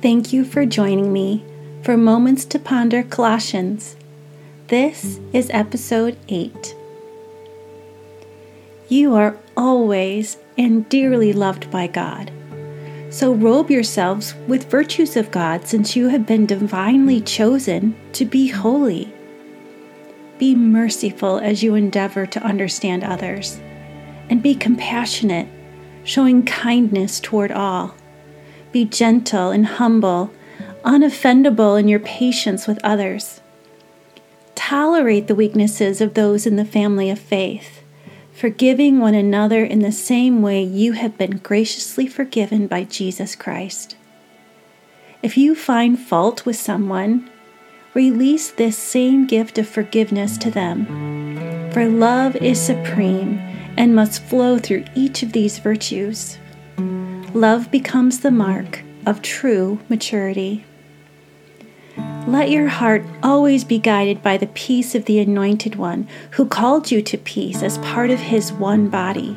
Thank you for joining me for Moments to Ponder Colossians. This is episode 8. You are always and dearly loved by God. So robe yourselves with virtues of God, since you have been divinely chosen to be holy. Be merciful as you endeavor to understand others, and be compassionate, showing kindness toward all. Be gentle and humble, unoffendable in your patience with others. Tolerate the weaknesses of those in the family of faith, forgiving one another in the same way you have been graciously forgiven by Jesus Christ. If you find fault with someone, release this same gift of forgiveness to them. For love is supreme and must flow through each of these virtues love becomes the mark of true maturity. Let your heart always be guided by the peace of the Anointed One who called you to peace as part of His one body.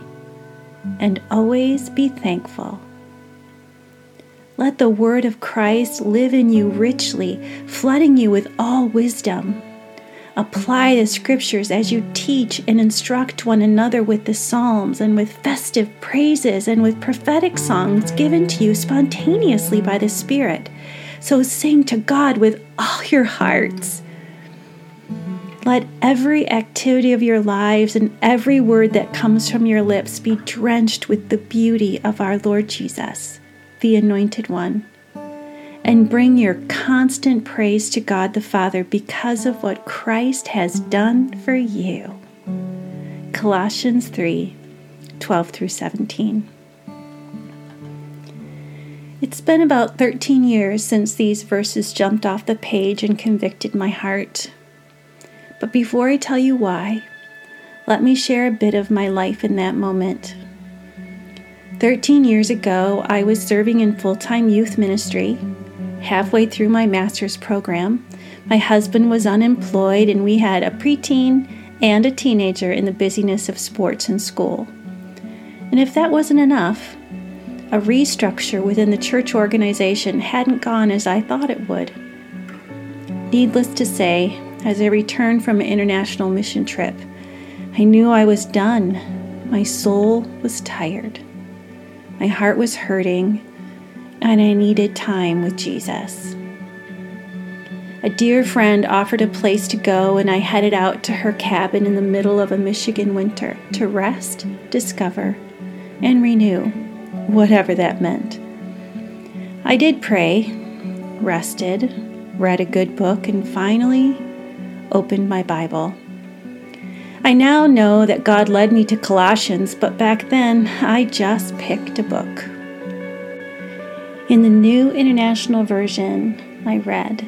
And always be thankful. Let the Word of Christ live in you richly, flooding you with all wisdom. Apply the scriptures as you teach and instruct one another with the psalms and with festive praises and with prophetic songs given to you spontaneously by the Spirit. So sing to God with all your hearts. Let every activity of your lives and every word that comes from your lips be drenched with the beauty of our Lord Jesus, the Anointed One and bring your constant praise to God the Father because of what Christ has done for you. Colossians 3 12 through 17. It's been about 13 years since these verses jumped off the page and convicted my heart. But before I tell you why, let me share a bit of my life in that moment. 13 years ago, I was serving in full time youth ministry halfway through my master's program. My husband was unemployed, and we had a preteen and a teenager in the busyness of sports and school. And if that wasn't enough, a restructure within the church organization hadn't gone as I thought it would. Needless to say, as I returned from an international mission trip, I knew I was done. My soul was tired. My heart was hurting, and I needed time with Jesus. A dear friend offered a place to go, and I headed out to her cabin in the middle of a Michigan winter to rest, discover, and renew, whatever that meant. I did pray, rested, read a good book, and finally opened my Bible. I now know that God led me to Colossians, but back then I just picked a book. In the New International Version, I read,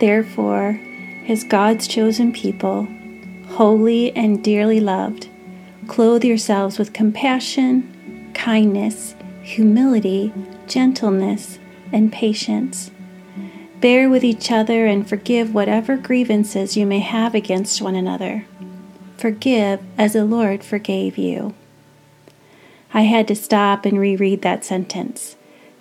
Therefore, as God's chosen people, holy and dearly loved, clothe yourselves with compassion, kindness, humility, gentleness, and patience. Bear with each other and forgive whatever grievances you may have against one another. Forgive as the Lord forgave you. I had to stop and reread that sentence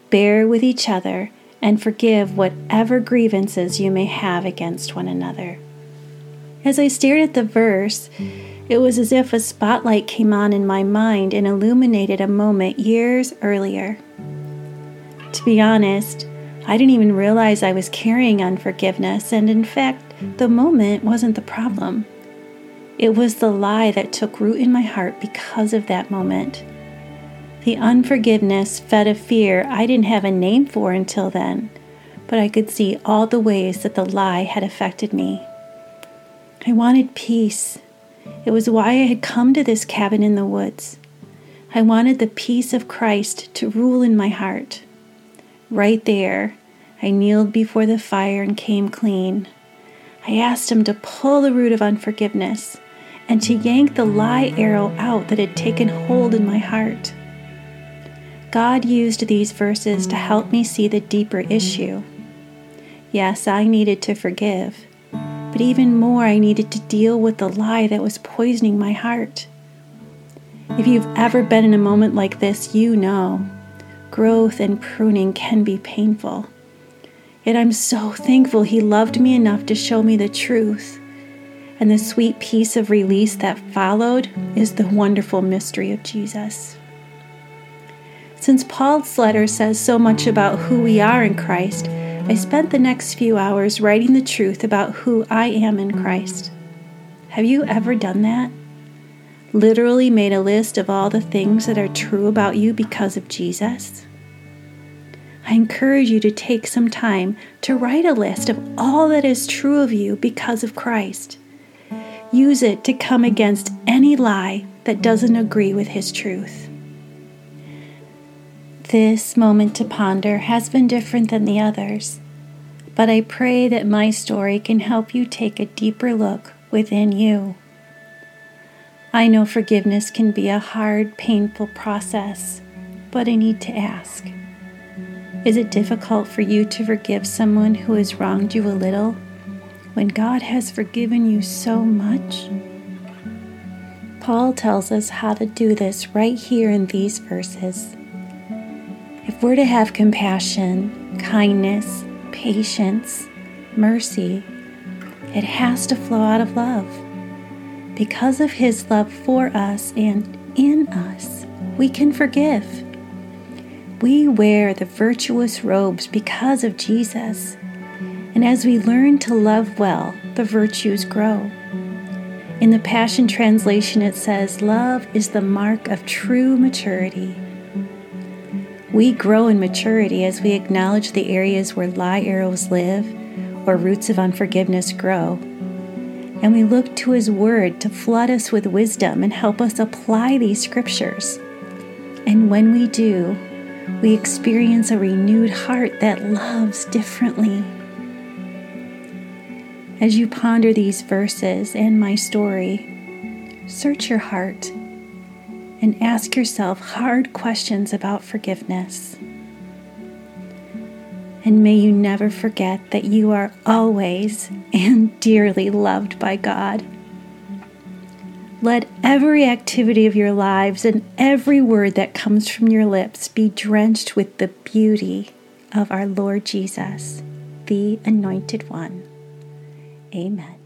bear with each other, and forgive whatever grievances you may have against one another. As I stared at the verse, it was as if a spotlight came on in my mind and illuminated a moment years earlier. To be honest, I didn't even realize I was carrying unforgiveness, and in fact, the moment wasn't the problem. It was the lie that took root in my heart because of that moment. The unforgiveness fed a fear I didn't have a name for until then, but I could see all the ways that the lie had affected me. I wanted peace. It was why I had come to this cabin in the woods. I wanted the peace of Christ to rule in my heart. Right there, I kneeled before the fire and came clean. I asked him to pull the root of unforgiveness and to yank the lie arrow out that had taken hold in my heart. God used these verses to help me see the deeper mm-hmm. issue. Yes, I needed to forgive, but even more, I needed to deal with the lie that was poisoning my heart. If you've ever been in a moment like this, you know. growth and pruning can be painful. Yet I'm so thankful He loved me enough to show me the truth. And the sweet peace of release that followed is the wonderful mystery of Jesus. Since Paul's letter says so much about who we are in Christ, I spent the next few hours writing the truth about who I am in Christ. Have you ever done that? Literally made a list of all the things that are true about you because of Jesus? I encourage you to take some time to write a list of all that is true of you because of Christ. Use it to come against any lie that doesn't agree with His truth. This moment to ponder has been different than the others, but I pray that my story can help you take a deeper look within you. I know forgiveness can be a hard, painful process, but I need to ask is it difficult for you to forgive someone who has wronged you a little when God has forgiven you so much? Paul tells us how to do this right here in these verses. If we're to have compassion, kindness, patience, mercy, it has to flow out of love. Because of his love for us and in us, we can forgive. We wear the virtuous robes because of Jesus. And as we learn to love well, the virtues grow. In the Passion Translation, it says, Love is the mark of true maturity. We grow in maturity as we acknowledge the areas where lie arrows live or roots of unforgiveness grow. And we look to His Word to flood us with wisdom and help us apply these scriptures. And when we do, we experience a renewed heart that loves differently. As you ponder these verses and my story, search your heart and ask yourself hard questions about forgiveness. And may you never forget that you are always and dearly loved by God. Let every activity of your lives and every word that comes from your lips be drenched with the beauty of our Lord Jesus, the Anointed One. Amen.